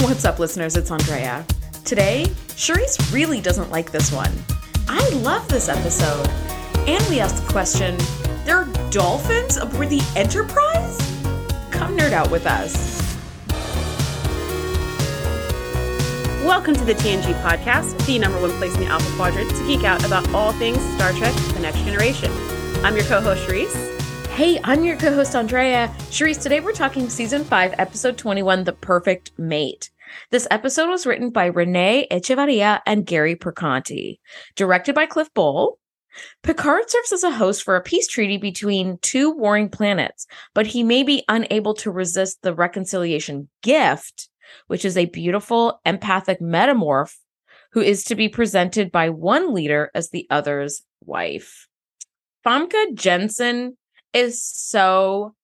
What's up, listeners? It's Andrea. Today, Charisse really doesn't like this one. I love this episode. And we asked the question there are dolphins aboard the Enterprise? Come nerd out with us. Welcome to the TNG podcast, the number one place in the Alpha Quadrant to geek out about all things Star Trek The Next Generation. I'm your co host, Charisse. Hey, I'm your co host, Andrea. Charisse, today we're talking season 5, episode 21 The Perfect Mate. This episode was written by Renee Echevarria and Gary Perconti, directed by Cliff Bole. Picard serves as a host for a peace treaty between two warring planets, but he may be unable to resist the reconciliation gift, which is a beautiful empathic metamorph who is to be presented by one leader as the other's wife. Famke Janssen is so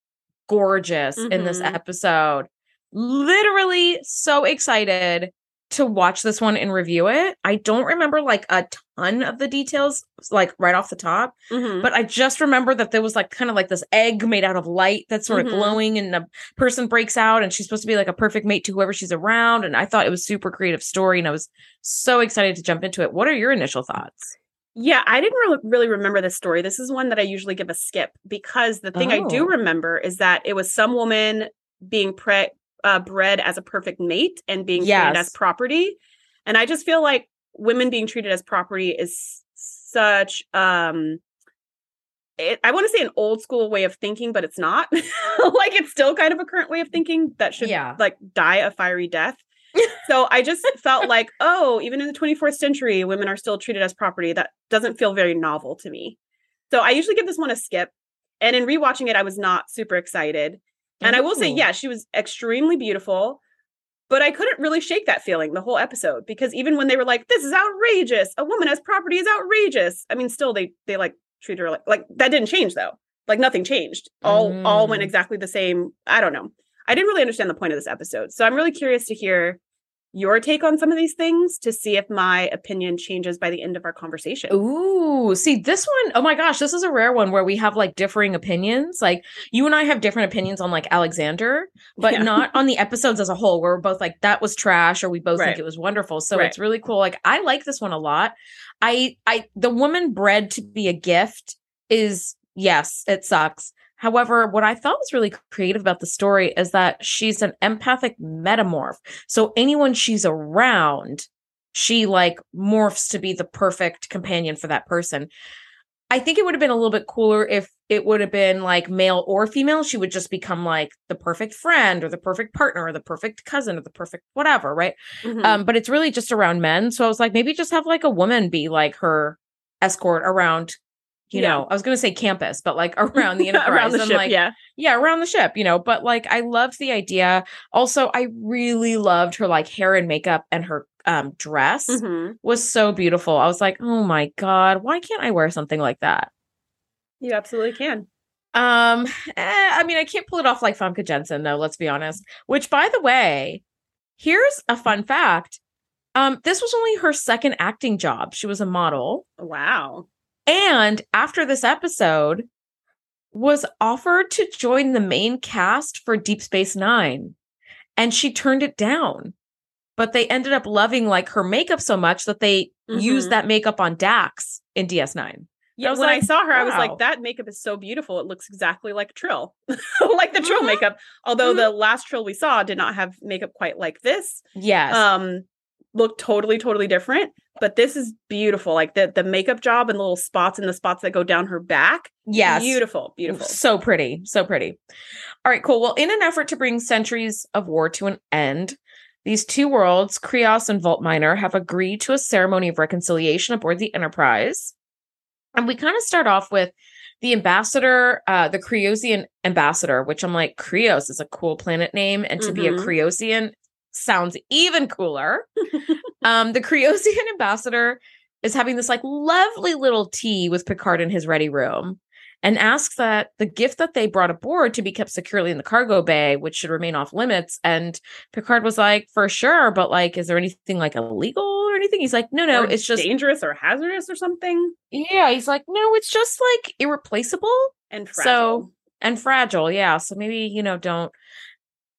gorgeous mm-hmm. in this mm-hmm. episode. Literally so excited to watch this one and review it. I don't remember like a ton of the details, like right off the top, mm-hmm. but I just remember that there was like kind of like this egg made out of light that's sort mm-hmm. of glowing, and the person breaks out, and she's supposed to be like a perfect mate to whoever she's around. And I thought it was super creative story, and I was so excited to jump into it. What are your initial thoughts? Yeah, I didn't really, really remember this story. This is one that I usually give a skip because the thing oh. I do oh. remember is that it was some woman being pre- uh, bred as a perfect mate and being yes. treated as property. And I just feel like women being treated as property is such um it, I want to say an old school way of thinking, but it's not. like it's still kind of a current way of thinking that should yeah. like die a fiery death so I just felt like, oh, even in the 24th century, women are still treated as property. That doesn't feel very novel to me. So I usually give this one a skip. And in rewatching it, I was not super excited. And Ooh. I will say, yeah, she was extremely beautiful, but I couldn't really shake that feeling the whole episode because even when they were like, "This is outrageous," a woman as property is outrageous. I mean, still they they like treat her like like that didn't change though. Like nothing changed. All mm. all went mm. exactly the same. I don't know. I didn't really understand the point of this episode, so I'm really curious to hear your take on some of these things to see if my opinion changes by the end of our conversation. Ooh, see this one, oh my gosh, this is a rare one where we have like differing opinions. Like you and I have different opinions on like Alexander, but yeah. not on the episodes as a whole, where we're both like that was trash or we both right. think it was wonderful. So right. it's really cool. Like I like this one a lot. I I the woman bred to be a gift is yes, it sucks. However, what I thought was really creative about the story is that she's an empathic metamorph. So anyone she's around, she like morphs to be the perfect companion for that person. I think it would have been a little bit cooler if it would have been like male or female. She would just become like the perfect friend or the perfect partner or the perfect cousin or the perfect whatever, right? Mm-hmm. Um, but it's really just around men. So I was like, maybe just have like a woman be like her escort around you yeah. know, I was going to say campus, but like around the enterprise. around the I'm ship, like, yeah. Yeah, around the ship, you know, but like I loved the idea. Also, I really loved her like hair and makeup and her um dress mm-hmm. was so beautiful. I was like, "Oh my god, why can't I wear something like that?" You absolutely can. Um, eh, I mean, I can't pull it off like Famke Janssen, though, let's be honest. Which, by the way, here's a fun fact. Um, this was only her second acting job. She was a model. Wow. And after this episode, was offered to join the main cast for Deep Space Nine, and she turned it down. But they ended up loving like her makeup so much that they mm-hmm. used that makeup on Dax in DS9. Yeah, when like, I saw her, wow. I was like, that makeup is so beautiful. It looks exactly like Trill, like the Trill mm-hmm. makeup. Although mm-hmm. the last Trill we saw did not have makeup quite like this. Yes. Um, look totally totally different but this is beautiful like the the makeup job and the little spots and the spots that go down her back yes beautiful beautiful so pretty so pretty all right cool well in an effort to bring centuries of war to an end these two worlds krios and Valt Minor have agreed to a ceremony of reconciliation aboard the enterprise and we kind of start off with the ambassador, uh, the Kriosian ambassador, which I'm like, Krios is a cool planet name. And to mm-hmm. be a mm-hmm. Sounds even cooler. um, the Kriosian ambassador is having this like lovely little tea with Picard in his ready room and asks that the gift that they brought aboard to be kept securely in the cargo bay, which should remain off limits. And Picard was like, for sure, but like, is there anything like illegal or anything? He's like, no, no, or it's just dangerous or hazardous or something. Yeah, he's like, no, it's just like irreplaceable and fragile. So and fragile, yeah. So maybe, you know, don't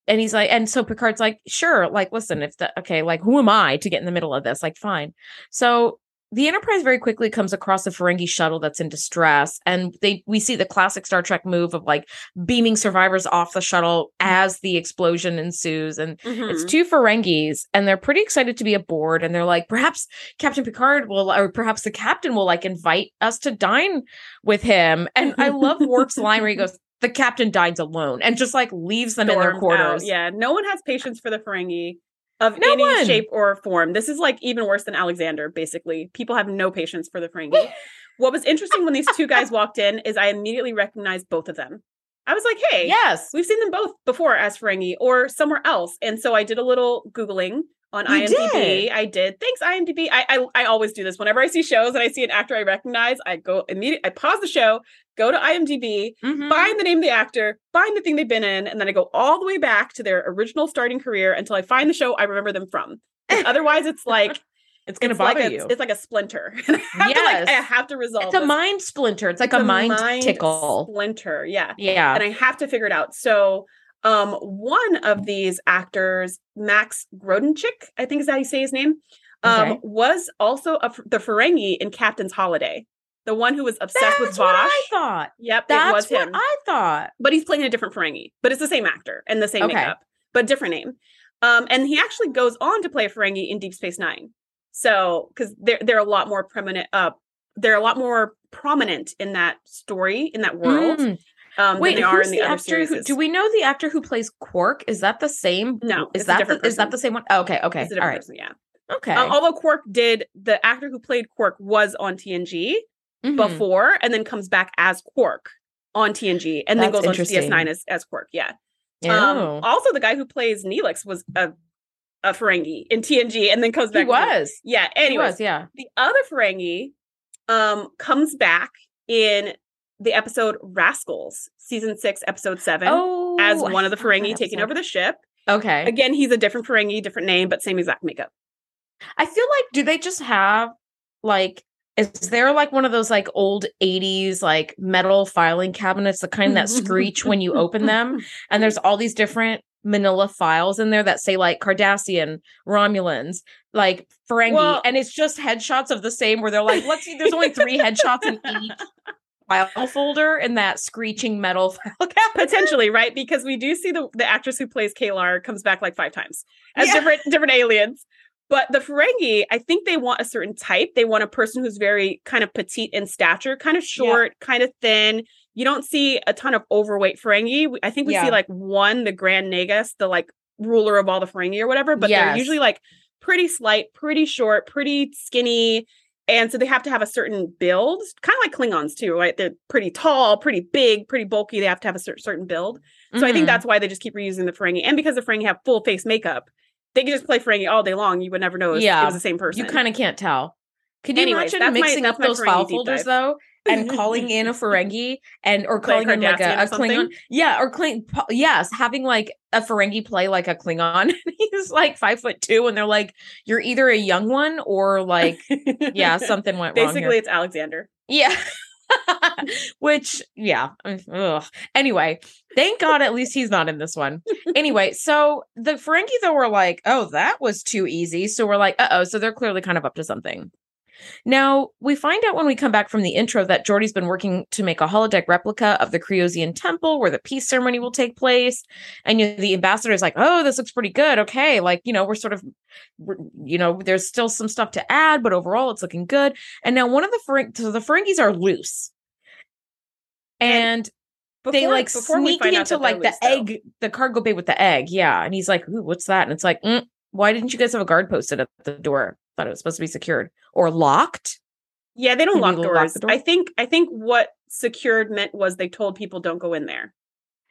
and he's like, and so Picard's like, sure, like, listen, if the okay, like, who am I to get in the middle of this? Like, fine. So the Enterprise very quickly comes across a Ferengi shuttle that's in distress, and they we see the classic Star Trek move of like beaming survivors off the shuttle as the explosion ensues, and mm-hmm. it's two Ferengis, and they're pretty excited to be aboard, and they're like, perhaps Captain Picard will, or perhaps the captain will like invite us to dine with him, and I love Worf's line where he goes, the captain dines alone and just like leaves them in their quarters. Out. Yeah, no one has patience for the Ferengi of no any one. shape or form. This is like even worse than Alexander, basically. People have no patience for the Ferengi. what was interesting when these two guys walked in is I immediately recognized both of them. I was like, hey, yes, we've seen them both before as Ferengi or somewhere else. And so I did a little Googling on you IMDb. Did. I did. Thanks, IMDb. I, I I always do this. Whenever I see shows and I see an actor I recognize, I go immediately I pause the show, go to IMDb, mm-hmm. find the name of the actor, find the thing they've been in, and then I go all the way back to their original starting career until I find the show I remember them from. otherwise, it's like it's going to bother like a, you. It's like a splinter. I yes. To like, I have to resolve. It's a mind splinter. It's like it's a, mind, mind tickle. Splinter. Yeah. Yeah. And I have to figure it out. So um, one of these actors, Max Grodenchik, I think is how you say his name, um, okay. was also a, the Ferengi in Captain's Holiday the one who was obsessed That's with Vash. What I thought. Yep, That's it was him. I thought. But he's playing a different Ferengi, but it's the same actor and the same okay. makeup, but different name. Um, and he actually goes on to play a Ferengi in Deep Space Nine. So, because they're they're a lot more prominent. Uh, they're a lot more prominent in that story in that world. Mm. Um, Wait, than they are in the, the other series. Who, do we know the actor who plays Quark? Is that the same? No, is that the, is that the same one? Oh, okay, okay, all right, person, yeah. Okay. Um, although Quark did, the actor who played Quark was on TNG, mm-hmm. before and then comes back as Quark on TNG and That's then goes on to DS9 as, as Quark. Yeah. Um, also, the guy who plays Neelix was a a Ferengi in TNG and then comes back. He was. Yeah. Anyway, yeah. The other Ferengi um comes back in the episode Rascals, season six, episode seven, oh, as one of the Ferengi taking over the ship. Okay. Again, he's a different Ferengi, different name, but same exact makeup. I feel like do they just have like is there like one of those like old 80s like metal filing cabinets the kind that screech when you open them and there's all these different manila files in there that say like cardassian romulans like ferengi well, and it's just headshots of the same where they're like let's see there's only three headshots in each file folder in that screeching metal file cabinet. potentially right because we do see the, the actress who plays Kalar comes back like five times as yeah. different different aliens but the Ferengi, I think they want a certain type. They want a person who's very kind of petite in stature, kind of short, yeah. kind of thin. You don't see a ton of overweight Ferengi. I think we yeah. see like one, the Grand Nagus, the like ruler of all the Ferengi or whatever, but yes. they're usually like pretty slight, pretty short, pretty skinny. And so they have to have a certain build, kind of like Klingons too, right? They're pretty tall, pretty big, pretty bulky. They have to have a certain certain build. So mm-hmm. I think mm-hmm. that's why they just keep reusing the Ferengi. And because the Ferengi have full face makeup, they could just play Ferengi all day long. You would never know it was, yeah. it was the same person. You kind of can't tell. Could you Anyways, imagine mixing my, up those file folders though? And calling in a Ferengi and or calling in like a, a Klingon. Yeah, or Kling yes, having like a Ferengi play like a Klingon. He's like five foot two, and they're like, You're either a young one or like yeah, something went Basically, wrong. Basically, it's Alexander. Yeah. Which, yeah. Ugh. Anyway, thank God at least he's not in this one. Anyway, so the Ferengi, though, were like, oh, that was too easy. So we're like, uh oh. So they're clearly kind of up to something. Now, we find out when we come back from the intro that Geordi's been working to make a holodeck replica of the Kriosian temple where the peace ceremony will take place. And you know, the ambassador is like, oh, this looks pretty good. Okay. Like, you know, we're sort of, you know, there's still some stuff to add, but overall it's looking good. And now one of the, Ferengi, so the Ferengis are loose. And, before, they like sneak into like the though. egg, the cargo bay with the egg. Yeah. And he's like, Ooh, what's that? And it's like, mm, why didn't you guys have a guard posted at the door? Thought it was supposed to be secured or locked. Yeah, they don't lock doors. lock the door. I think I think what secured meant was they told people don't go in there.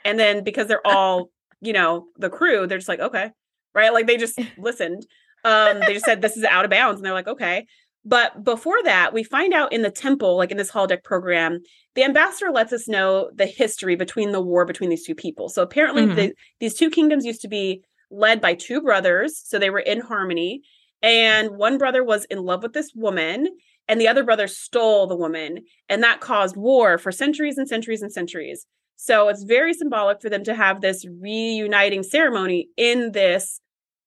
And then because they're all, you know, the crew, they're just like, okay. Right? Like they just listened. Um, they just said this is out of bounds. And they're like, okay. But before that, we find out in the temple, like in this holodeck program, the ambassador lets us know the history between the war between these two people. So apparently, mm-hmm. the, these two kingdoms used to be led by two brothers. So they were in harmony. And one brother was in love with this woman, and the other brother stole the woman. And that caused war for centuries and centuries and centuries. So it's very symbolic for them to have this reuniting ceremony in this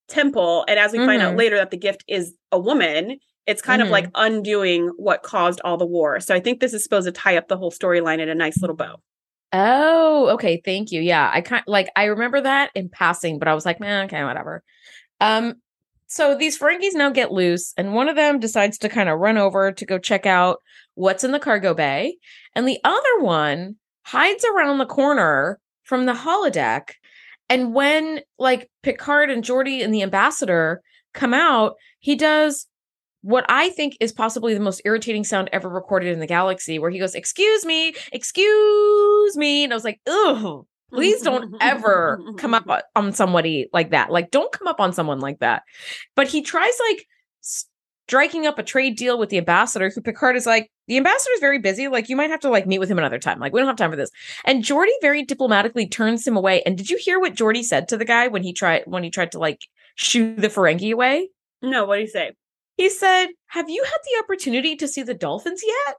temple. And as we mm-hmm. find out mm-hmm. later that the gift is a woman, it's kind mm-hmm. of like mm-hmm. undoing what caused all the war. So I think this is supposed to tie up the whole storyline in a nice little bow. Oh, okay. Thank you. Yeah. I kind like I remember that in passing, but I was like, man, okay, whatever. Um, so these Ferengis now get loose, and one of them decides to kind of run over to go check out what's in the cargo bay, and the other one hides around the corner from the holodeck. And when like Picard and Geordi and the ambassador come out, he does what I think is possibly the most irritating sound ever recorded in the galaxy, where he goes, Excuse me, excuse me. And I was like, Ugh, please don't ever come up on somebody like that. Like, don't come up on someone like that. But he tries like striking up a trade deal with the ambassador, who Picard is like, the ambassador is very busy. Like, you might have to like meet with him another time. Like, we don't have time for this. And Geordi very diplomatically turns him away. And did you hear what Geordi said to the guy when he tried when he tried to like shoo the Ferengi away? No, what did he say? He said, Have you had the opportunity to see the dolphins yet?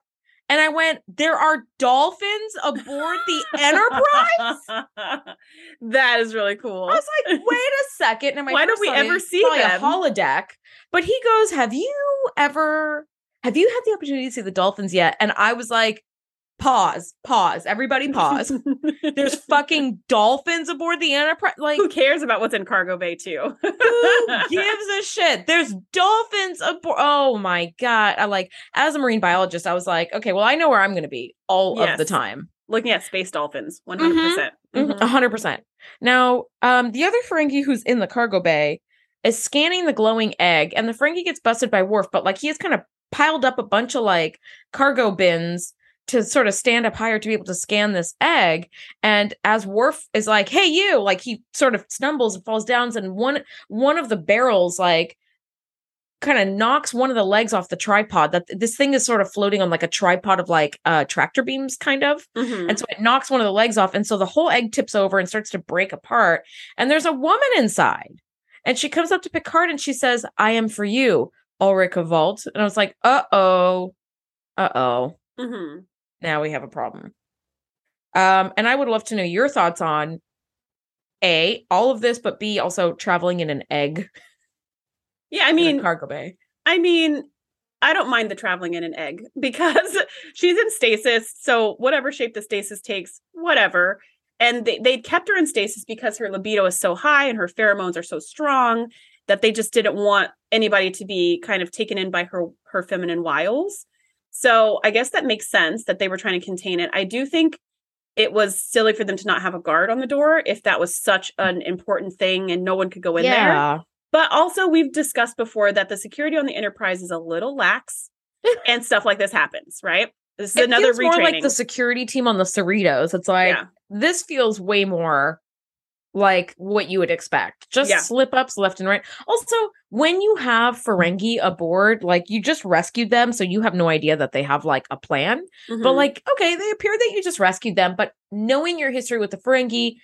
And I went, There are dolphins aboard the Enterprise? that is really cool. I was like, Wait a second. And my Why don't we ever see them? a holodeck? But he goes, Have you ever have you had the opportunity to see the dolphins yet? And I was like, pause, pause, everybody pause. There's fucking dolphins aboard the Enterprise. Like, who cares about what's in cargo bay too? who gives a shit? There's dolphins aboard. Oh my god! I like as a marine biologist, I was like, okay, well, I know where I'm going to be all yes. of the time. Looking at space dolphins, one hundred percent, mm-hmm. Mm-hmm. hundred percent. Now, um, the other Ferengi who's in the cargo bay is scanning the glowing egg, and the Ferengi gets busted by Worf, but like he has kind of piled up a bunch of like cargo bins to sort of stand up higher to be able to scan this egg. And as Worf is like, "Hey, you!" Like he sort of stumbles and falls down, and one one of the barrels like kind of knocks one of the legs off the tripod. That this thing is sort of floating on like a tripod of like uh tractor beams, kind of. Mm-hmm. And so it knocks one of the legs off, and so the whole egg tips over and starts to break apart. And there's a woman inside. And she comes up to Picard and she says, I am for you, Ulrika Vogt. And I was like, uh oh, uh oh. Mm-hmm now we have a problem. Um, and I would love to know your thoughts on A, all of this, but B, also traveling in an egg. Yeah, I mean, cargo bay. I mean, I don't mind the traveling in an egg because she's in stasis. So, whatever shape the stasis takes, whatever. And they, they kept her in stasis because her libido is so high and her pheromones are so strong that they just didn't want anybody to be kind of taken in by her her feminine wiles. So I guess that makes sense that they were trying to contain it. I do think it was silly for them to not have a guard on the door if that was such an important thing and no one could go in yeah. there. But also, we've discussed before that the security on the Enterprise is a little lax and stuff like this happens, right? This is it another feels retraining. more like the security team on the Cerritos. It's like yeah. this feels way more like what you would expect. Just yeah. slip ups left and right. Also, when you have Ferengi aboard, like you just rescued them, so you have no idea that they have like a plan. Mm-hmm. But like, okay, they appear that you just rescued them, but knowing your history with the Ferengi,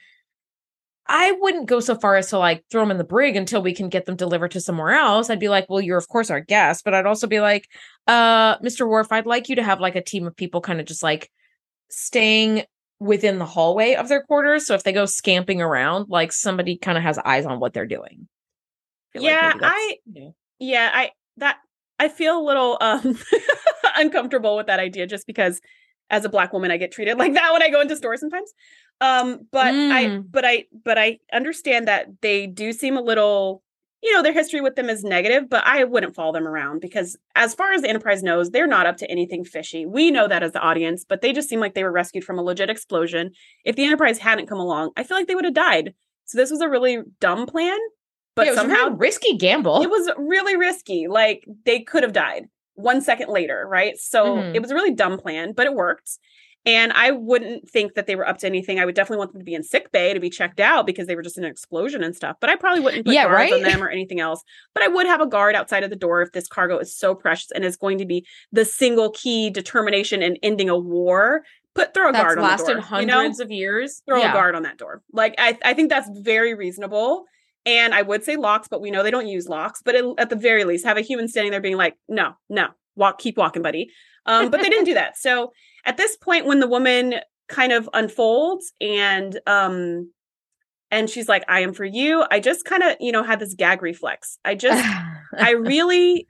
I wouldn't go so far as to like throw them in the brig until we can get them delivered to somewhere else. I'd be like, well, you're of course our guest, but I'd also be like, uh, Mr. Worf, I'd like you to have like a team of people kind of just like staying within the hallway of their quarters. So if they go scamping around, like somebody kind of has eyes on what they're doing. I yeah, like I yeah, I that I feel a little um uncomfortable with that idea just because as a black woman I get treated like that when I go into stores sometimes. Um but mm. I but I but I understand that they do seem a little you know, their history with them is negative, but I wouldn't follow them around because, as far as the Enterprise knows, they're not up to anything fishy. We know that as the audience, but they just seem like they were rescued from a legit explosion. If the Enterprise hadn't come along, I feel like they would have died. So this was a really dumb plan, but yeah, somehow risky gamble. It was really risky. Like they could have died one second later, right? So mm-hmm. it was a really dumb plan, but it worked. And I wouldn't think that they were up to anything. I would definitely want them to be in sick bay to be checked out because they were just in an explosion and stuff. But I probably wouldn't put yeah, guards right? on them or anything else. But I would have a guard outside of the door if this cargo is so precious and is going to be the single key determination in ending a war. Put throw a that's guard on lasted the door. hundreds you know? of years. Throw yeah. a guard on that door. Like I, I think that's very reasonable. And I would say locks, but we know they don't use locks. But it, at the very least, have a human standing there being like, no, no, walk, keep walking, buddy. Um, but they didn't do that. So at this point, when the woman kind of unfolds and um and she's like i am for you i just kind of you know had this gag reflex i just i really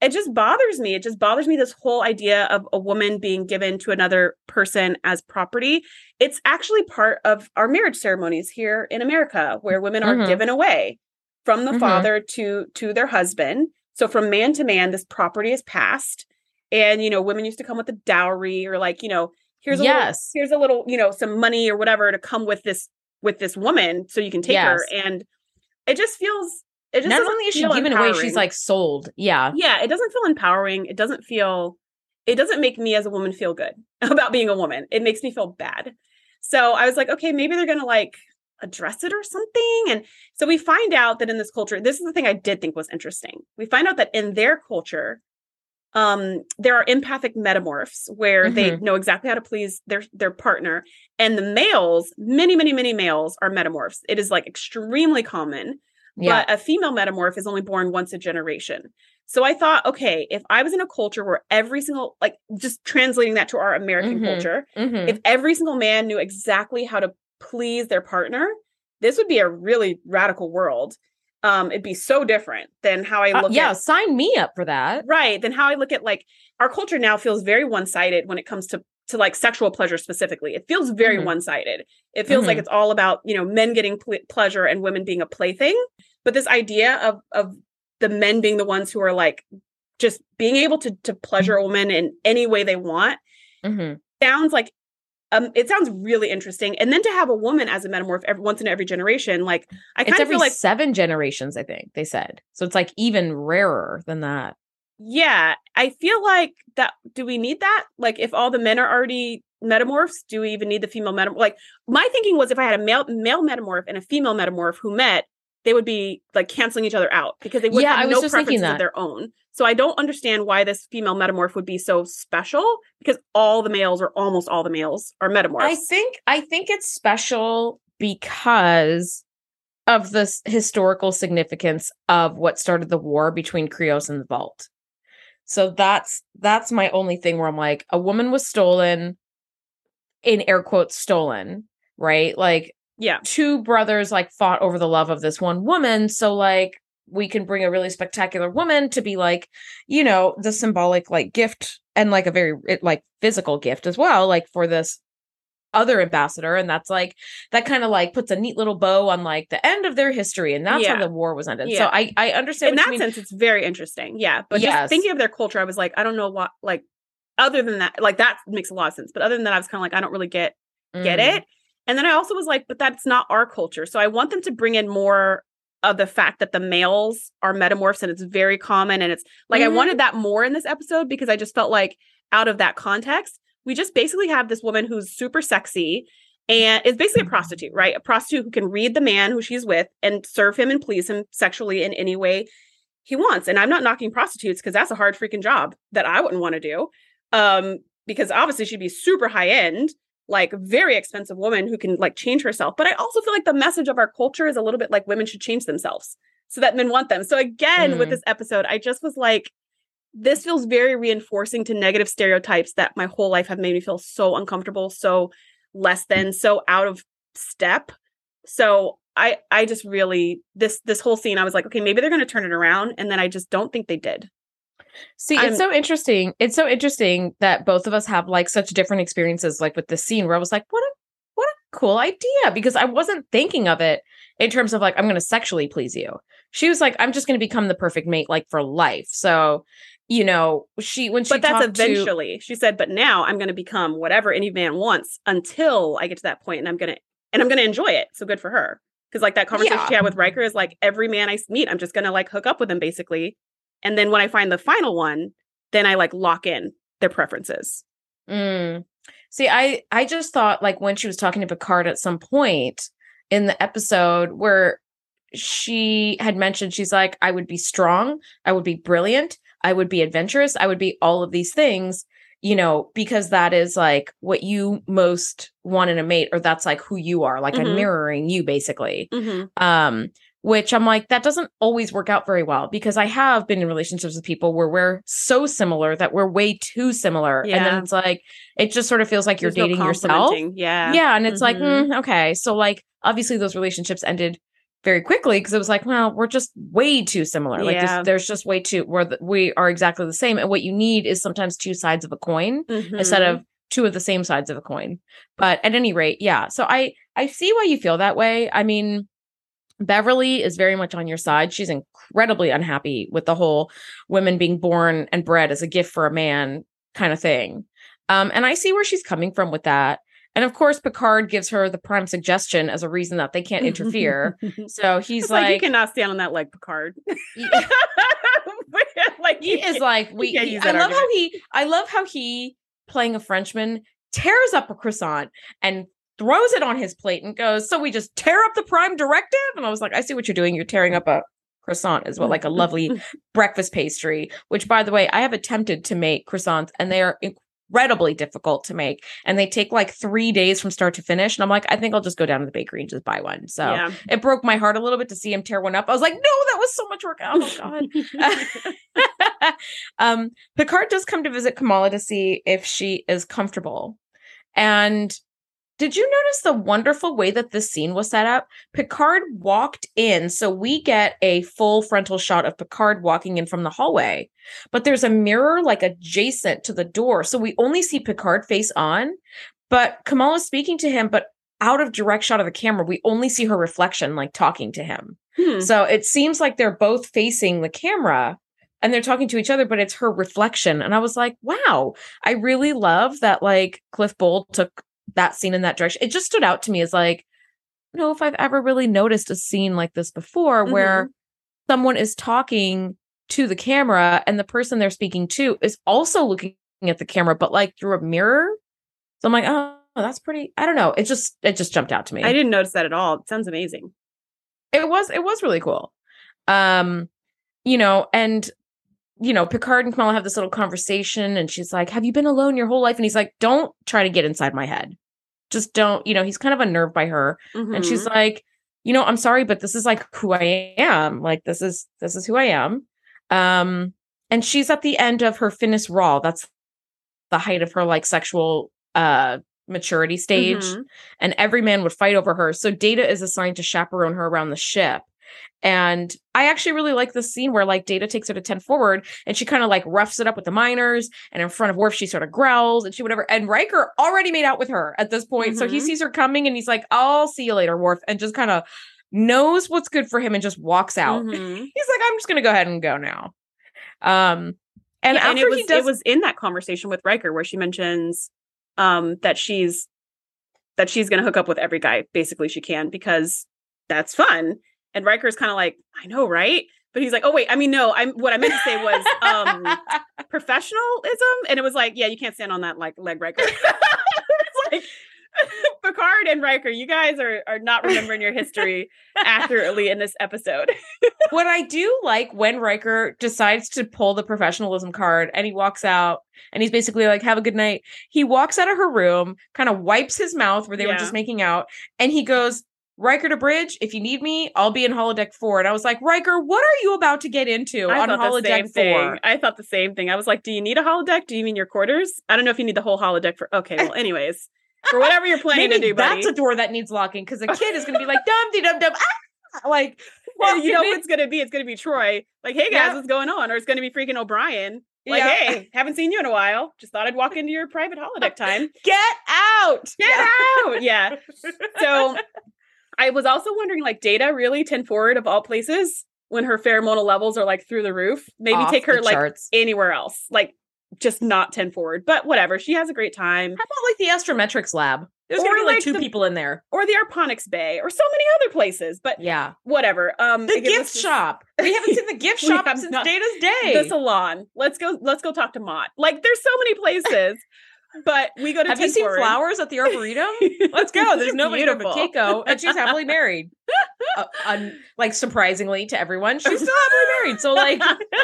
it just bothers me it just bothers me this whole idea of a woman being given to another person as property it's actually part of our marriage ceremonies here in america where women are mm-hmm. given away from the mm-hmm. father to to their husband so from man to man this property is passed and you know women used to come with a dowry or like you know here's a yes. little, here's a little, you know, some money or whatever to come with this with this woman so you can take yes. her. And it just feels it just not only is she given away, she's like sold. Yeah. Yeah. It doesn't feel empowering. It doesn't feel it doesn't make me as a woman feel good about being a woman. It makes me feel bad. So I was like, okay, maybe they're gonna like address it or something. And so we find out that in this culture, this is the thing I did think was interesting. We find out that in their culture, um there are empathic metamorphs where mm-hmm. they know exactly how to please their their partner and the males many many many males are metamorphs it is like extremely common yeah. but a female metamorph is only born once a generation so i thought okay if i was in a culture where every single like just translating that to our american mm-hmm. culture mm-hmm. if every single man knew exactly how to please their partner this would be a really radical world um it'd be so different than how i uh, look uh, yeah at, sign me up for that right than how i look at like our culture now feels very one-sided when it comes to to like sexual pleasure specifically it feels very mm-hmm. one-sided it feels mm-hmm. like it's all about you know men getting pl- pleasure and women being a plaything but this idea of of the men being the ones who are like just being able to to pleasure a woman in any way they want mm-hmm. sounds like um, it sounds really interesting. And then to have a woman as a metamorph every, once in every generation, like I kind of feel like seven generations. I think they said so. It's like even rarer than that. Yeah, I feel like that. Do we need that? Like, if all the men are already metamorphs, do we even need the female metamorph? Like, my thinking was if I had a male male metamorph and a female metamorph who met, they would be like canceling each other out because they would yeah, have no preferences of their own. So I don't understand why this female metamorph would be so special because all the males or almost all the males are metamorphs. I think I think it's special because of the historical significance of what started the war between Krios and the Valt. So that's that's my only thing where I'm like a woman was stolen in air quotes stolen, right? Like yeah two brothers like fought over the love of this one woman so like we can bring a really spectacular woman to be like you know the symbolic like gift and like a very like physical gift as well like for this other ambassador and that's like that kind of like puts a neat little bow on like the end of their history and that's yeah. how the war was ended yeah. so i i understand in that sense it's very interesting yeah but yes. just thinking of their culture i was like i don't know what like other than that like that makes a lot of sense but other than that i was kind of like i don't really get get mm. it and then I also was like, but that's not our culture. So I want them to bring in more of the fact that the males are metamorphs and it's very common. And it's like, mm-hmm. I wanted that more in this episode because I just felt like out of that context, we just basically have this woman who's super sexy and is basically a prostitute, right? A prostitute who can read the man who she's with and serve him and please him sexually in any way he wants. And I'm not knocking prostitutes because that's a hard freaking job that I wouldn't want to do. Um, because obviously she'd be super high end like very expensive woman who can like change herself. But I also feel like the message of our culture is a little bit like women should change themselves so that men want them. So again, mm. with this episode, I just was like, this feels very reinforcing to negative stereotypes that my whole life have made me feel so uncomfortable, so less than, so out of step. So I I just really this this whole scene I was like, okay, maybe they're going to turn it around and then I just don't think they did. See, I'm, it's so interesting. It's so interesting that both of us have like such different experiences, like with the scene where I was like, what a what a cool idea. Because I wasn't thinking of it in terms of like, I'm gonna sexually please you. She was like, I'm just gonna become the perfect mate like for life. So, you know, she when she But that's eventually. To, she said, but now I'm gonna become whatever any man wants until I get to that point and I'm gonna and I'm gonna enjoy it. So good for her. Because like that conversation yeah. she had with Riker is like every man I meet, I'm just gonna like hook up with him basically and then when I find the final one, then I like lock in their preferences. Mm. See, I I just thought like when she was talking to Picard at some point in the episode where she had mentioned she's like I would be strong, I would be brilliant, I would be adventurous, I would be all of these things, you know, because that is like what you most want in a mate or that's like who you are, like mm-hmm. I'm mirroring you basically. Mm-hmm. Um which I'm like, that doesn't always work out very well because I have been in relationships with people where we're so similar that we're way too similar. Yeah. And then it's like, it just sort of feels like you're dating no yourself. Yeah. Yeah. And it's mm-hmm. like, mm, okay. So, like, obviously, those relationships ended very quickly because it was like, well, we're just way too similar. Like, yeah. there's just way too, where the, we are exactly the same. And what you need is sometimes two sides of a coin mm-hmm. instead of two of the same sides of a coin. But at any rate, yeah. So I I see why you feel that way. I mean, Beverly is very much on your side. She's incredibly unhappy with the whole women being born and bred as a gift for a man kind of thing. Um, and I see where she's coming from with that. And of course, Picard gives her the prime suggestion as a reason that they can't interfere. so he's like, like, "You cannot stand on that leg, Picard." like he is like, "We." He, I love argument. how he. I love how he playing a Frenchman, tears up a croissant and throws it on his plate and goes, So we just tear up the prime directive? And I was like, I see what you're doing. You're tearing up a croissant as well, like a lovely breakfast pastry, which by the way, I have attempted to make croissants and they are incredibly difficult to make. And they take like three days from start to finish. And I'm like, I think I'll just go down to the bakery and just buy one. So yeah. it broke my heart a little bit to see him tear one up. I was like, no, that was so much work. Oh God. um, Picard does come to visit Kamala to see if she is comfortable. And did you notice the wonderful way that this scene was set up? Picard walked in, so we get a full frontal shot of Picard walking in from the hallway, but there's a mirror like adjacent to the door. So we only see Picard face on, but Kamala's speaking to him, but out of direct shot of the camera, we only see her reflection like talking to him. Hmm. So it seems like they're both facing the camera and they're talking to each other, but it's her reflection. And I was like, wow, I really love that like Cliff Bole took that scene in that direction. It just stood out to me as like, I know if I've ever really noticed a scene like this before mm-hmm. where someone is talking to the camera and the person they're speaking to is also looking at the camera, but like through a mirror. So I'm like, oh, that's pretty. I don't know. It just it just jumped out to me. I didn't notice that at all. It sounds amazing. It was it was really cool. Um, you know, and you know, Picard and Kamala have this little conversation, and she's like, Have you been alone your whole life? And he's like, Don't try to get inside my head. Just don't, you know, he's kind of unnerved by her. Mm-hmm. And she's mm-hmm. like, you know, I'm sorry, but this is like who I am. Like this is this is who I am. Um, and she's at the end of her finiis'ral. That's the height of her like sexual uh maturity stage. Mm-hmm. And every man would fight over her. So Data is assigned to chaperone her around the ship. And I actually really like this scene where like Data takes her to 10 forward and she kind of like roughs it up with the miners. And in front of Worf, she sort of growls and she whatever. And Riker already made out with her at this point. Mm-hmm. So he mm-hmm. sees her coming and he's like, I'll see you later, Worf. And just kind of knows what's good for him and just walks out. Mm-hmm. He's like, I'm just gonna go ahead and go now. Um and, yeah, and it was does- it was in that conversation with Riker where she mentions um that she's that she's gonna hook up with every guy basically she can because that's fun and Riker's kind of like, I know, right? But he's like, oh wait, I mean, no, I'm what I meant to say was um professionalism. And it was like, yeah, you can't stand on that like leg Riker. it's like Picard and Riker, you guys are are not remembering your history accurately in this episode. what I do like when Riker decides to pull the professionalism card and he walks out and he's basically like, have a good night. He walks out of her room, kind of wipes his mouth where they yeah. were just making out, and he goes, Riker to Bridge, if you need me, I'll be in holodeck four. And I was like, Riker, what are you about to get into I on holodeck four? I thought the same thing. I was like, do you need a holodeck? Do you mean your quarters? I don't know if you need the whole holodeck for. Okay, well, anyways, for whatever you're planning to do, buddy. That's a door that needs locking because a kid is going to be like, dum de dum dum, ah! like. Well, you know it's going to be? It's going to be Troi. Like, hey guys, yeah. what's going on? Or it's going to be freaking O'Brien. Like, yeah. hey, haven't seen you in a while. Just thought I'd walk into your private holodeck time. Get out! Get yeah. out! Yeah. So I was also wondering, like, Data really 10 forward of all places when her pheromonal levels are like through the roof. Maybe Off take her like charts. anywhere else, like just not 10 forward. But whatever, she has a great time. How about like the Astrometrics lab? There's gonna be like, like two the, people in there, or the Arponics Bay, or so many other places. But yeah, whatever. Um, the gift shop. We haven't seen the gift shop since not, Data's day. The salon. Let's go. Let's go talk to Mott. Like, there's so many places but we go to Have you seen flowers at the Arboretum? Let's go. There's nobody but Keiko, and she's happily married. Uh, un- like surprisingly to everyone, she's still happily married. So like,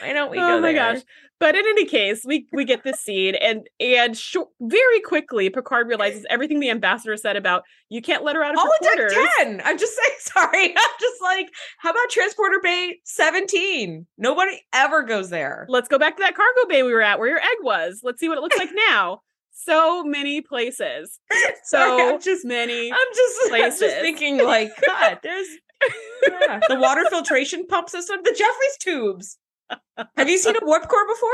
why don't we? Oh my there? gosh! But in any case, we we get this scene, and and sh- very quickly, Picard realizes everything the ambassador said about you can't let her out of her quarters. ten. I'm just saying, sorry. I'm just like, how about transporter bay seventeen? Nobody ever goes there. Let's go back to that cargo bay we were at, where your egg was. Let's see what it looks like now. So many places. So sorry, just many. I'm just places. I'm just thinking, like, God, there's yeah. the water filtration pump system, the Jefferies tubes. Have you seen a warp core before?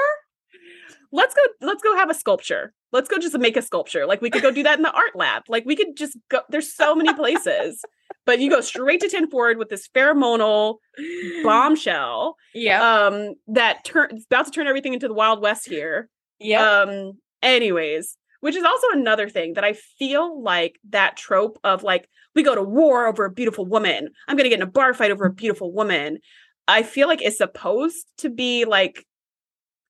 Let's go. Let's go have a sculpture. Let's go just make a sculpture. Like we could go do that in the art lab. Like we could just go. There's so many places, but you go straight to ten forward with this pheromonal bombshell. Yeah. Um. That turn about to turn everything into the Wild West here. Yeah. Um. Anyways, which is also another thing that I feel like that trope of like we go to war over a beautiful woman. I'm going to get in a bar fight over a beautiful woman. I feel like it's supposed to be like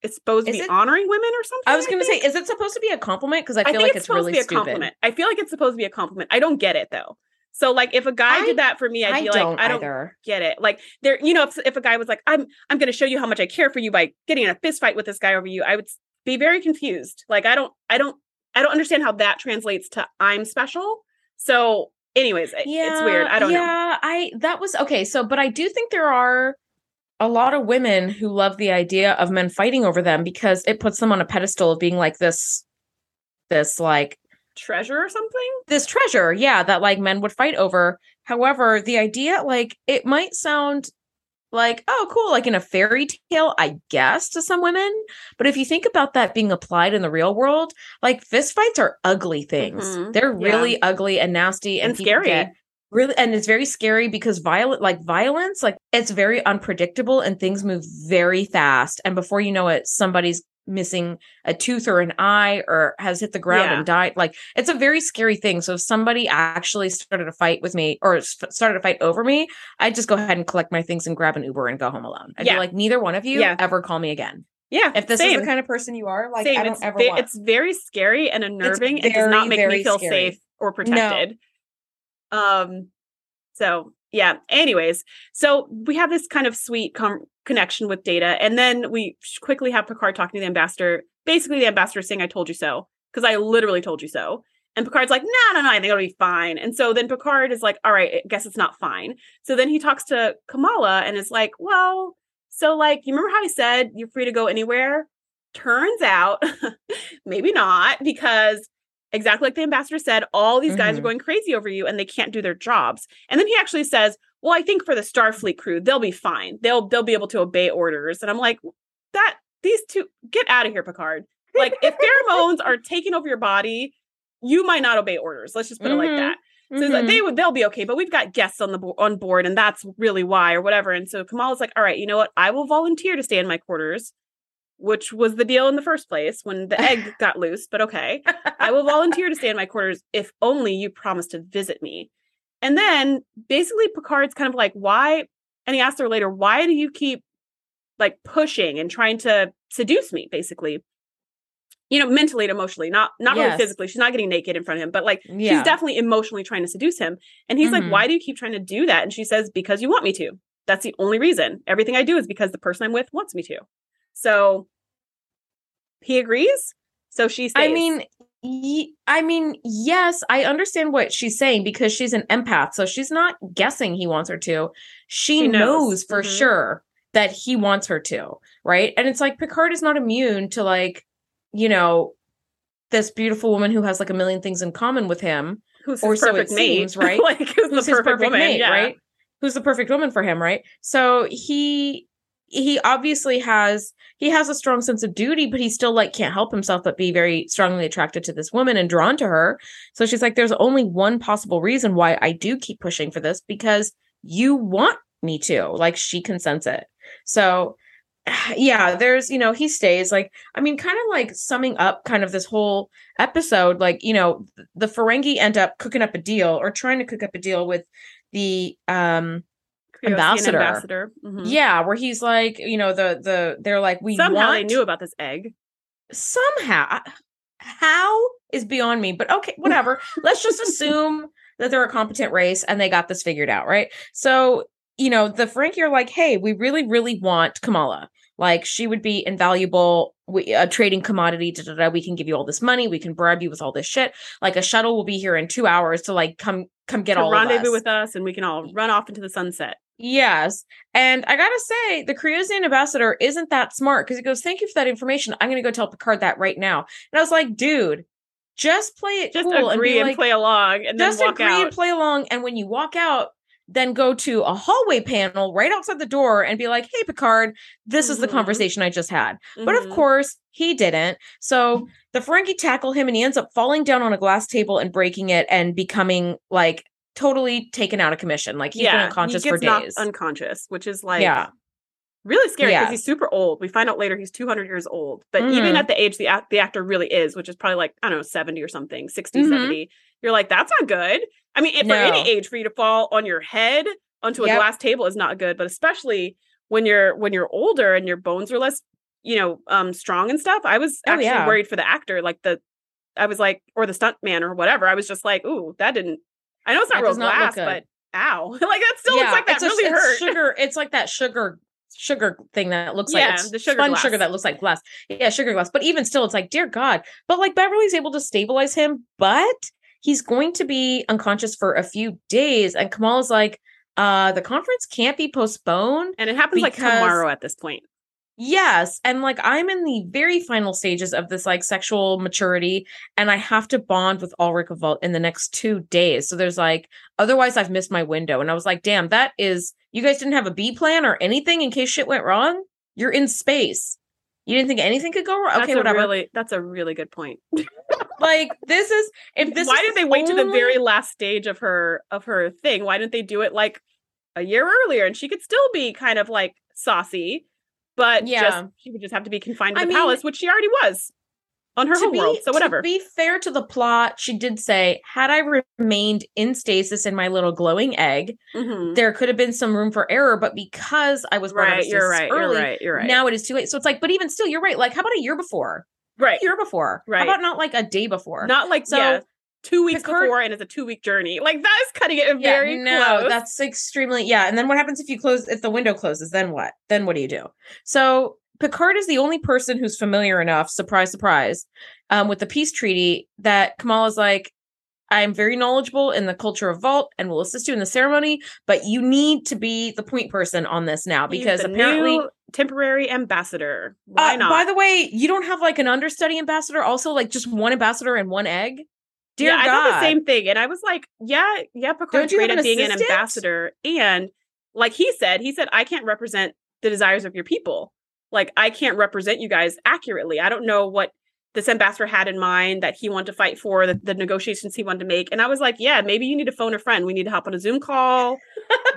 it's supposed is to be it, honoring women or something. I was going to say, is it supposed to be a compliment? Because I feel I like it's, it's supposed really to be a stupid. compliment. I feel like it's supposed to be a compliment. I don't get it though. So like if a guy I, did that for me, I'd be like, I don't either. get it. Like there, you know, if, if a guy was like, I'm I'm going to show you how much I care for you by getting in a fist fight with this guy over you, I would be very confused. Like I don't, I don't, I don't understand how that translates to I'm special. So anyways, yeah, it's weird. I don't yeah, know. Yeah, I that was okay. So, but I do think there are a lot of women who love the idea of men fighting over them because it puts them on a pedestal of being like this, this like treasure or something. This treasure, yeah, that like men would fight over. However, the idea, like, it might sound like, oh, cool, like in a fairy tale, I guess, to some women. But if you think about that being applied in the real world, like fist fights are ugly things. Mm-hmm. They're really yeah. ugly and nasty and, and scary. Really, and it's very scary because violent, like violence, like it's very unpredictable and things move very fast. And before you know it, somebody's missing a tooth or an eye or has hit the ground yeah. and died like it's a very scary thing so if somebody actually started a fight with me or started a fight over me i'd just go ahead and collect my things and grab an uber and go home alone i'd yeah. be like neither one of you yeah. ever call me again yeah if this same. is the kind of person you are like same. i don't it's ever va- it's very scary and unnerving very, it does not make me feel scary. safe or protected no. um so yeah anyways so we have this kind of sweet com- connection with data and then we quickly have picard talking to the ambassador basically the ambassador saying i told you so because i literally told you so and picard's like no no no i think it'll be fine and so then picard is like all right i guess it's not fine so then he talks to kamala and is like well so like you remember how i said you're free to go anywhere? Turns out maybe not because exactly like the ambassador said, all these guys mm-hmm. are going crazy over you and they can't do their jobs. And then he actually says, "Well, I think for the Starfleet crew, they'll be fine. They'll they'll be able to obey orders." And I'm like, "That these two get out of here, Picard. Like if pheromones are taking over your body, you might not obey orders. Let's just put mm-hmm. it like mm-hmm. that." So mm-hmm. they would they'll be okay, but we've got guests on the bo- on board, and that's really why, or whatever. And so Kamala's like, "All right, you know what? I will volunteer to stay in my quarters which was the deal in the first place when the egg got loose, but okay. I will volunteer to stay in my quarters if only you promise to visit me. And then basically Picard's kind of like, why? And he asked her later, why do you keep like pushing and trying to seduce me, basically? You know, mentally and emotionally, not not yes. really physically. She's not getting naked in front of him, but like yeah. she's definitely emotionally trying to seduce him. And he's mm-hmm. like, why do you keep trying to do that? And she says, because you want me to. That's the only reason. Everything I do is because the person I'm with wants me to. So he agrees. So she stays. I mean, y- I mean, yes, I understand what she's saying because she's an empath. So she's not guessing he wants her to. She, she knows. knows. for mm-hmm. sure that he wants her to, right? And it's like Picard is not immune to like, you know, this beautiful woman who has like a million things in common with him. Who's or so it mate. seems, right? like who's, who's the perfect, perfect woman, mate, yeah. right? Who's the perfect woman for him, right? So he he obviously has he has a strong sense of duty but he still like can't help himself but be very strongly attracted to this woman and drawn to her. So she's like there's only one possible reason why i do keep pushing for this because you want me to. Like she consents it. So yeah there's you know he stays like i mean kind of like summing up kind of this whole episode like you know the ferengi end up cooking up a deal or trying to cook up a deal with the um ambassador. ambassador. Mm-hmm. Yeah, where he's like, you know, the the they're like, we somehow want... they knew about this egg. Somehow, how is beyond me. But okay, whatever. Let's just assume that they're a competent race and they got this figured out, right? So you know, the Ferengi are like, hey, we really, really want Kamala. Like she would be invaluable, we, a trading commodity. Da, da, da, we can give you all this money. We can bribe you with all this shit. Like a shuttle will be here in two hours to like come come get all rendezvous us. with us, and we can all run off into the sunset. Yes. And I gotta say, the Kriosian ambassador isn't that smart because he goes, Thank you for that information. I'm gonna go tell Picard that right now. And I was like, dude, just play it just cool agree and, and play along and just then walk agree out. and play along. And when you walk out, then go to a hallway panel right outside the door and be like, Hey, Picard, this mm-hmm. is the Mm-hmm. conversation I just had. Mm-hmm. But of Mhm. course, he didn't. So the Ferengi tackle him and he ends up falling down on a glass table and breaking it and becoming like totally taken out of commission. Like he's been unconscious he for days. unconscious, which is like yeah. really scary because Yeah. he's super old. We find out later he's 200 years old. But even Mhm. at the age the act- the actor really is, which is probably like I don't know 70 or something, 60, Mhm. 70, you're like that's not good. I mean, if for any age for you to fall on your head onto a Yep. glass table is not good, but especially when you're when you're older and your bones are less, you know, um strong and stuff. I was Oh, actually yeah. worried for the actor like the I was like or the stunt man or whatever. I was just like, "Ooh, that didn't I know it's not That real does not glass, but ow." like that still looks like that a- really it's hurt. Sugar, it's like that sugar sugar thing that looks Yeah, like it's the sugar spun glass. sugar that looks like glass. Yeah, sugar glass. But even still, it's like, dear God. But like Beverly's able to stabilize him, but he's going to be unconscious for a few days. And Kamala's like, uh, the conference can't be postponed. And it happens like tomorrow at this point. Yes. And like I'm in the very final stages of this like sexual maturity, and I have to bond with Alrik Valt in the next two days. So there's like, otherwise I've missed my window. And I was like, damn, that is you guys didn't have a B plan or anything in case shit went wrong? You're in space. You didn't think anything could go wrong? That's Okay, whatever. really that's a really good point. like this is if this why did they wait to the very last stage of her of her thing? Why didn't they do it like a year earlier and she could still be kind of like saucy, but Yeah. just she would just have to be confined to I the mean- palace, which she already was on her home be, world. So whatever. To be fair to the plot, she did say, had I remained in stasis in my little glowing egg, Mhm. there could have been some room for error, but because I was brought out of Right, you're right, early, you're right, you're right. now it is too late. So it's like, but even still, you're right. Like, how about a year before? right. A year before. Right. How about not like a day before? Not like So, yeah, two weeks Picard- before and it's a two week journey. Like that is cutting it yeah, very no, close. that's extremely yeah. And then what happens if you close if the window closes? Then what? Then what do you do? So Picard is the only person who's familiar enough, surprise, surprise, um, with the peace treaty that Kamala's like, I'm very knowledgeable in the culture of Valt and will assist you in the ceremony, but you need to be the point person on this now because apparently new temporary ambassador. Why Uh, not? By the way, you don't have like an understudy ambassador, also like just one ambassador and one egg. Dear yeah, I God, thought the same thing, and I was like, "Yeah, yeah, Picard's great at being an ambassador." And like he said, he said, "I can't represent the desires of your people. Like I can't represent you guys accurately. I don't know what this ambassador had in mind that he wanted to fight for, the, the negotiations he wanted to make." And I was like, "Yeah, maybe you need to phone a friend. We need to hop on a Zoom call,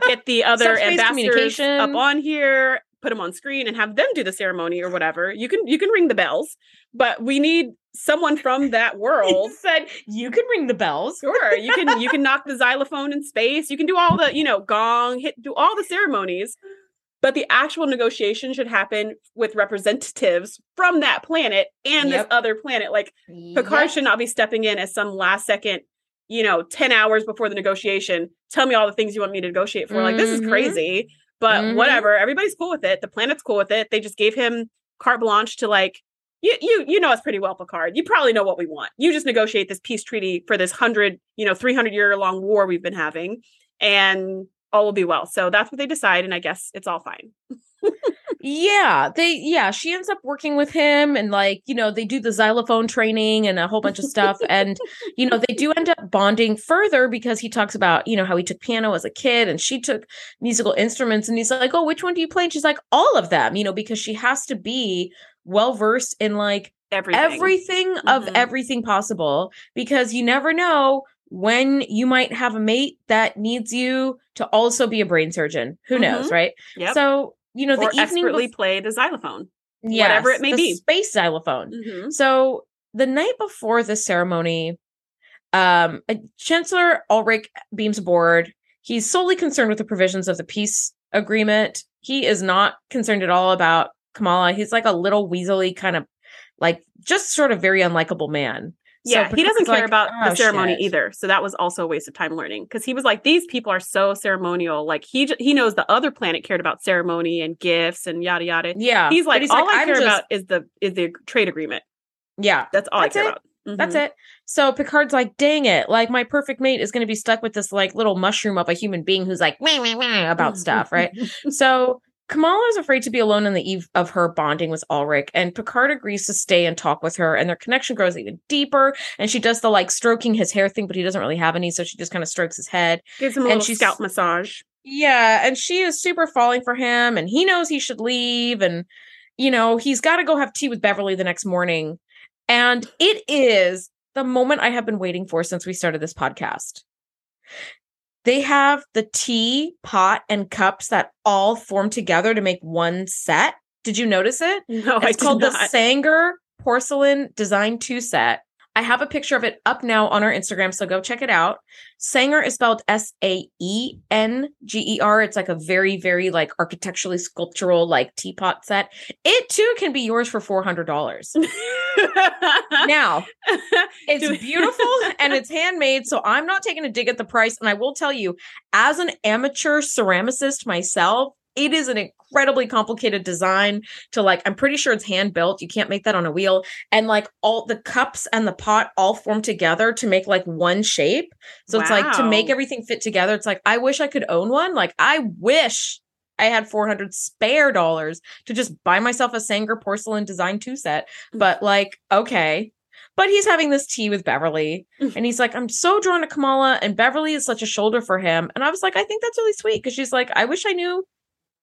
get the other ambassadors up on here." put them on screen and have them do the ceremony or whatever you can you can ring the bells but we need someone from that world said you can ring the bells. Sure, you can you can knock the xylophone in space. You can do all the you know gong, hit do all the ceremonies, but the actual negotiation should happen with representatives from that planet and Yep. this other planet. Like Picard Yep. should not be stepping in as some last second, you know, ten hours before the negotiation. Tell me all the things you want me to negotiate for. Like this is Mhm. crazy, but Mhm. whatever. Everybody's cool with it. The planet's cool with it. They just gave him carte blanche to like you you you know us pretty well, Picard. You probably know what we want. You just negotiate this peace treaty for this hundred, you know, three hundred year long war we've been having, and all will be well. So that's what they decide, and I guess it's all fine. Yeah, they yeah, she ends up working with him and like, you know, they do the xylophone training and a whole bunch of stuff and you know, they do end up bonding further because he talks about, you know, how he took piano as a kid and she took musical instruments and he's like, "Oh, which one do you play?" And she's like, "All of them," you know, because she has to be well versed in like Everything. everything of Mhm. everything possible because you never know when you might have a mate that needs you to also be a brain surgeon. Who knows, right? Yep. So, you know, the or evening expertly bef- play the xylophone. Yes, whatever it may be. space xylophone. Mhm. So the night before the ceremony, um, Chancellor Alrik beams aboard. He's solely concerned with the provisions of the peace agreement. He is not concerned at all about Kamala. He's like a little weaselly kind of like just sort of very unlikable man. Yeah, so he doesn't care like, about oh, the ceremony shit. either. So that was also a waste of time learning because he was like, these people are so ceremonial. Like he he knows the other planet cared about ceremony and gifts and yada yada. Yeah, he's like, he's all like, I care just... about is the is the trade agreement. Yeah, that's all that's I care it. about. Mm-hmm. That's it. So Picard's like, dang it, like my perfect mate is going to be stuck with this like little mushroom of a human being who's like meh, meh, meh, about stuff, right? so Kamala is afraid to be alone on the eve of her bonding with Alrik, and Picard agrees to stay and talk with her, and their connection grows even deeper. And she does the like stroking his hair thing, but he doesn't really have any, so she just kind of strokes his head, gives him a and little scalp massage. Yeah, and she is super falling for him, and he knows he should leave, and you know he's got to go have tea with Beverly the next morning, and it is the moment I have been waiting for since we started this podcast. They have the tea, pot, and cups that all form together to make one set. Did you notice it? No, it's I called not. the Saenger Porcelain Design 2 set. I have a picture of it up now on our Instagram, so go check it out. Saenger is spelled S A E N G E R. It's like a very, very like architecturally sculptural like teapot set. It too can be yours for four hundred dollars. now, it's beautiful and it's handmade, so I'm not taking a dig at the price. And I will tell you, as an amateur ceramicist myself, it is an incredibly complicated design to like i'm pretty sure it's hand built you can't make that on a wheel and like all the cups and the pot all form together to make like one shape so wow. it's like to make everything fit together it's like i wish i could own one like i wish I had 400 spare dollars to just buy myself a Saenger porcelain design two set. Mm. But like, okay. But he's having this tea with Beverly mm. and he's like, I'm so drawn to Kamala and Beverly is such a shoulder for him. And I was like, I think that's really sweet because she's like, I wish I knew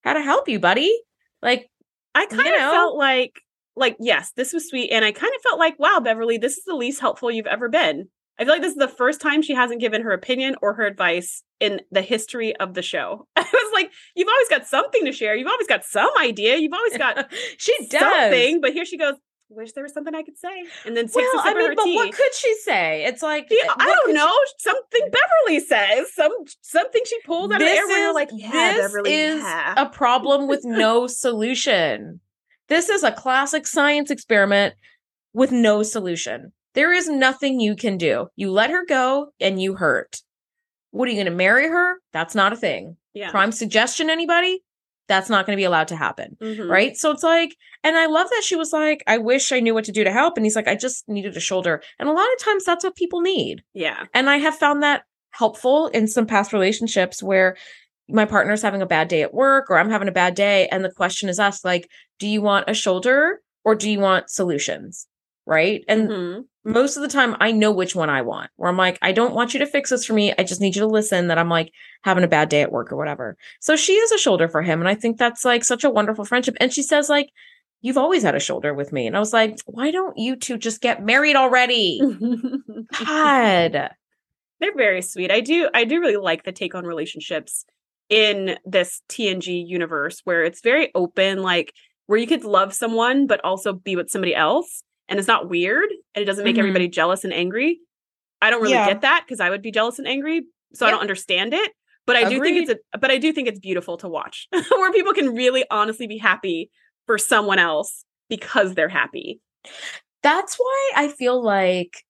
how to help you, buddy. Like, I kind of felt like, like, yes, this was sweet. And I kind of felt like, wow, Beverly, this is the least helpful you've ever been. I feel like this is the first time she hasn't given her opinion or her advice in the history of the show. I was like, you've always got something to share. You've always got some idea. You've always got she does something. But here she goes, wish there was something I could say. And then well, I mean, but tea. what could she say? It's like yeah, eh, I don't know. She... Something Beverly says. Some something she pulled out this of the air. Is, like, yeah, this Beverly, is yeah. a problem with no solution. This is a classic science experiment with no solution. There is nothing you can do. You let her go and you hurt. What are you going to marry her? That's not a thing. Yeah. Prime suggestion, anybody? that's not going to be allowed to happen. Mm-hmm. Right. So it's like, and I love that she was like, I wish I knew what to do to help. And he's like, I just needed a shoulder. And a lot of times that's what people need. Yeah. And I have found that helpful in some past relationships where my partner's having a bad day at work or I'm having a bad day. And the question is asked, like, do you want a shoulder or do you want solutions? Right. And mm-hmm most of the time I know which one I want. Where I'm like, I don't want you to fix this for me. I just need you to listen that I'm like having a bad day at work or whatever. So she is a shoulder for him. And I think that's like such a wonderful friendship. And she says, like, you've always had a shoulder with me. And I was like, why don't you two just get married already? God. They're very sweet. I do I do really like the take on relationships in this TNG universe where it's very open, like where you could love someone but also be with somebody else and it's not weird and it doesn't make mm-hmm. everybody jealous and angry. I don't really yeah. get that because I would be jealous and angry, so yep. I don't understand it. But I Agreed. do think it's a but I do think it's beautiful to watch where people can really honestly be happy for someone else because they're happy. That's why I feel like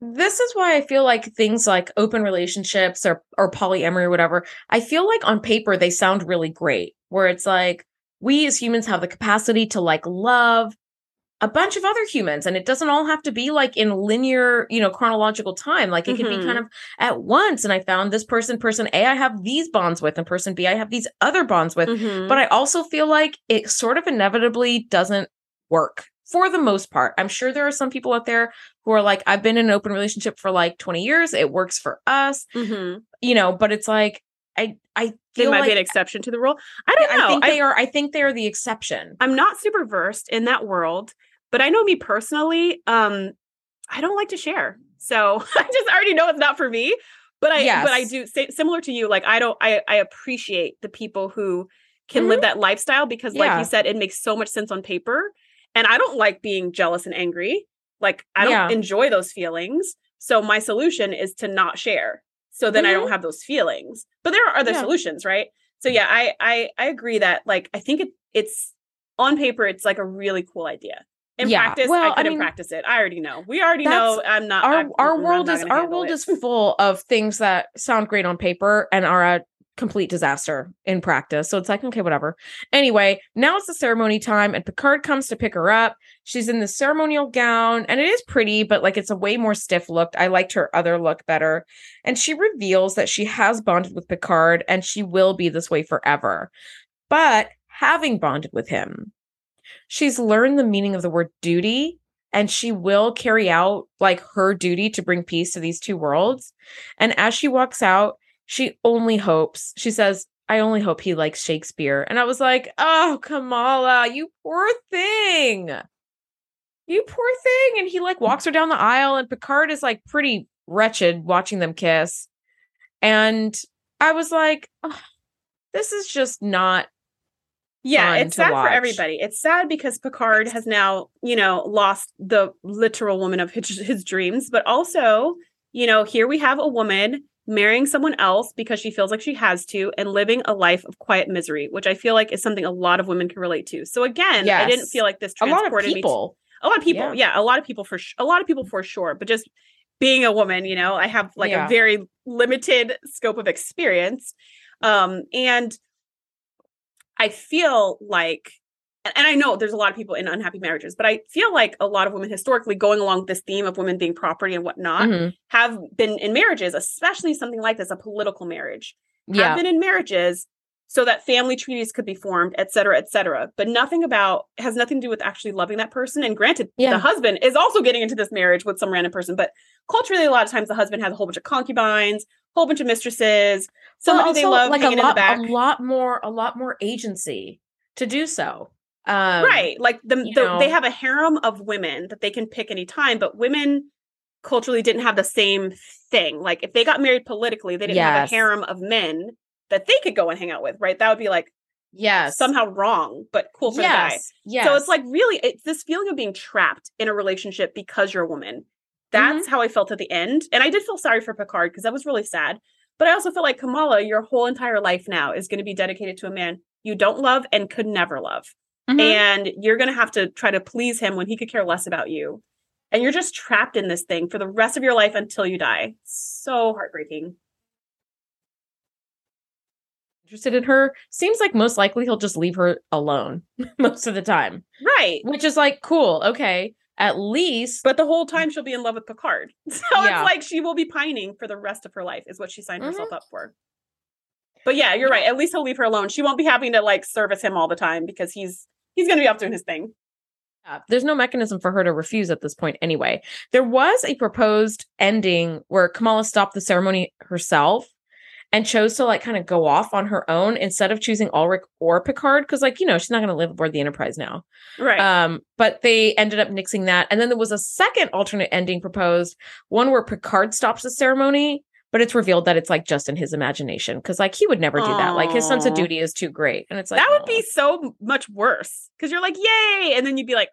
this is why I feel like things like open relationships or or polyamory or whatever, I feel like on paper they sound really great. Where it's like we as humans have the capacity to like love a bunch of other humans and it doesn't all have to be like in linear you know chronological time like it mm-hmm. can be kind mm-hmm. of at once and i found this person person a i have these bonds with and person b i have these other bonds with mm-hmm. but i also feel like it sort of inevitably doesn't work for the most part i'm sure there are some people out there who are like i've been in an open relationship for like 20 years it works for us mm-hmm. you know but it's like I I they might like, be an exception to the rule. I don't know. I think they I, are. I think they are the exception. I'm not super versed in that world, but I know me personally, um, I don't like to share. So I just already know it's not for me. But I yes. but I do say similar to you, like I don't I I appreciate the people who can mm-hmm. live that lifestyle because yeah. like you said, it makes so much sense on paper. And I don't like being jealous and angry. Like I don't yeah. enjoy those feelings. So my solution is to not share. So then mm-hmm. I don't mm-hmm. have those feelings. But there are other yeah. solutions, right? So yeah, I I I agree that like I think it it's on paper it's like a really cool idea In yeah. practice, well, I couldn't I mean, practice it. I already know. We already know. I'm not. Our I'm, our world is our world it. is full of things that sound great on paper and are a complete disaster in practice. So it's like, okay, whatever. Anyway, now it's the ceremony time, and Picard comes to pick her up. She's in the ceremonial gown, and it is pretty, but like it's a way more stiff look. I liked her other look better. And she reveals that she has bonded with Picard and she will be this way forever. But having bonded with him, she's learned the meaning of the word duty and she will carry out like her duty to bring peace to these two worlds. And as she walks out, she only hopes, she says, I only hope he likes Shakespeare. And I was like, oh, Kamala, you poor thing. You poor thing. And he like mm. walks her down the aisle, and Picard is like pretty wretched watching them kiss. And I was like, oh, this is just not yeah, it's sad watch. for everybody. It's sad because Picard has now, you know, lost the literal woman of his, his dreams, but also, you know, here we have a woman marrying someone else because she feels like she has to and living a life of quiet misery, which I feel like is something a lot of women can relate to. So again, yes. I didn't feel like this transported a lot of people. Me to, a lot of people, yeah. yeah, a lot of people for sh- a lot of people for sure, but just being a woman, you know, I have like yeah. a very limited scope of experience. Um and I feel like and I know there's a lot of people in unhappy marriages, but I feel like a lot of women historically going along with this theme of women being property and whatnot mm-hmm. have been in marriages, especially something like this, a political marriage, yeah. have been in marriages so that family treaties could be formed, et cetera, et cetera. But nothing about has nothing to do with actually loving that person. And granted, yeah. the husband is also getting into this marriage with some random person, but culturally, a lot of times the husband has a whole bunch of concubines, whole bunch of mistresses, somebody they love like a lot, a lot more, a lot more agency to do so. Um, right. Like the, the they have a harem of women that they can pick any time, but women culturally didn't have the same thing. Like if they got married politically, they didn't yes. have a harem of men that they could go and hang out with, right? That would be like yes somehow wrong but cool for yes. the guy yes. so it's like really it's this feeling of being trapped in a relationship because you're a woman that's mm-hmm. how i felt at the end and i did feel sorry for picard because that was really sad but i also feel like kamala your whole entire life now is going to be dedicated to a man you don't love and could never love Mm-hmm. And you're going to have to try to please him when he could care less about you. And you're just trapped in this thing for the rest of your life until you die. So heartbreaking. Interested in her. Seems like most likely he'll just leave her alone most of the time. Right. Which is like, cool. Okay. At least. But the whole time she'll be in love with Picard. So yeah. it's like she will be pining for the rest of her life, is what she signed mm-hmm. herself up for. But yeah, you're right. At least he'll leave her alone. She won't be having to like service him all the time because he's he's going to be off doing his thing. There's no mechanism for her to refuse at this point anyway. There was a proposed ending where Kamala stopped the ceremony herself and chose to like kind of go off on her own instead of choosing Alrik or Picard because like you know she's not going to live aboard the Enterprise now, right? Um, but they ended up nixing that, and then there was a second alternate ending proposed, one where Picard stops the ceremony but it's revealed that it's like just in his imagination because like he would never do that like his sense of duty is too great and it's like that would oh. be so much worse because you're like yay! And then you'd be like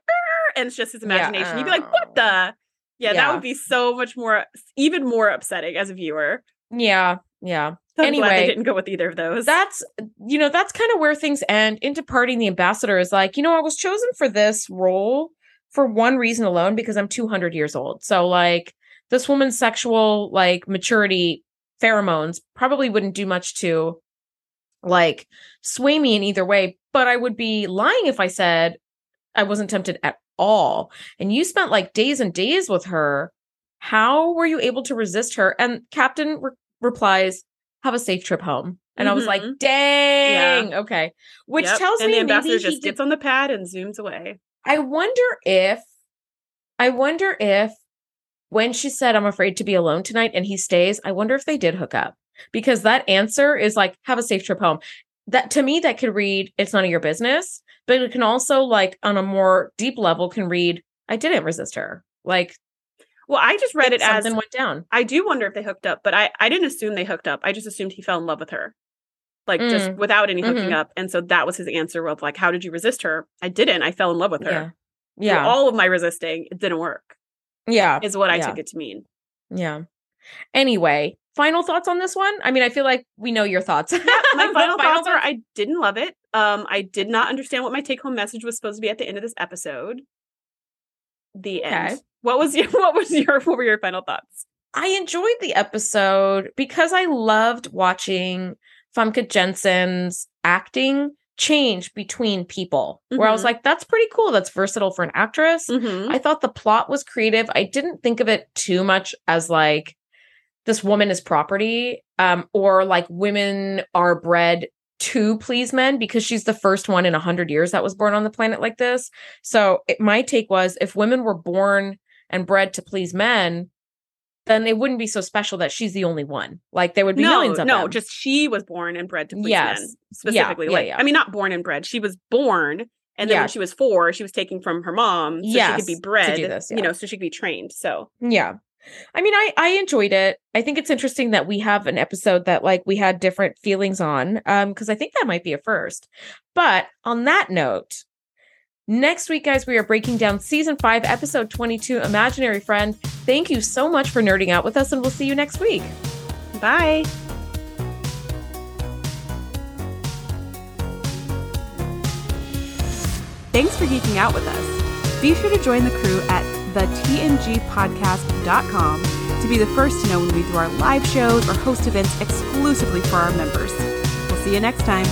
and it's just his imagination. Yeah. you'd be like what the? Yeah, yeah, that would be so much more even more upsetting as a viewer. Yeah yeah anyway they didn't go with either of those. that's you know that's kind of where things end into parting the ambassador is like you know i was chosen for this role for one reason alone because i'm 200 years old. So like this woman's sexual like maturity pheromones probably wouldn't do much to like sway me in either way but i would be lying if i said i wasn't tempted at all. And you spent like days and days with her. How were you able to resist her? And captain re- replies have a safe trip home and mm-hmm. I was like, mm-hmm. dang, yeah. okay. Which yep. tells and me the ambassador just gets on the pad and zooms away. I wonder if I wonder if when she said, I'm afraid to be alone tonight, and he stays, I wonder if they did hook up because that answer is like, have a safe trip home. That to me, that could read, it's none of your business, but it can also, like, on a more deep level, can read, I didn't resist her. Like, well, I just read it as something went down. I do wonder if they hooked up, but I, I didn't assume they hooked up. I just assumed he fell in love with her, like mm. just without any hooking mm-hmm. up. And so that was his answer of like, how did you resist her? I didn't. I fell in love with her. Yeah. yeah. all of my resisting, it didn't work. Yeah. Is what I yeah. took it to mean. Yeah. Anyway, final thoughts on this one? I mean, I feel like we know your thoughts. yeah, my final, thoughts are I didn't love it. Um, I did not understand what my take home message was supposed to be at the end of this episode. The okay. end. What was your what was your what were your final thoughts? I enjoyed the episode because I loved watching Famke Janssen's acting change between people mm-hmm. where I was mm-hmm. like, that's pretty cool. That's versatile for an actress. Mm-hmm. I thought the plot was creative. I didn't think of it too much as like this woman is property um, or like women are bred to please men because she's the first one in a hundred years that was born on the planet like this. So it, my take was if women were born and bred to please men, then it wouldn't be so special that she's the only one. Like there would be no, millions of no, them. just she was born and bred to please yes. men specifically. Yeah, like, yeah, yeah. I mean, not born and bred. She was born, and then when she was four, she was taking from her mom, so yes, she could be bred. This. You know, so she could be trained. So yeah, I mean, I I enjoyed it. I think it's interesting that we have an episode that like we had different feelings on, um, because I think that might be a first. But on that note, Next week, guys, we are breaking down season five, episode 22, Imaginary Friend. Thank you so much for nerding out with us, and we'll see you next week. Bye. Thanks for geeking out with us. Be sure to join the crew at thetngpodcast.com to be the first to know when we do our live shows or host events exclusively for our members. We'll see you next time.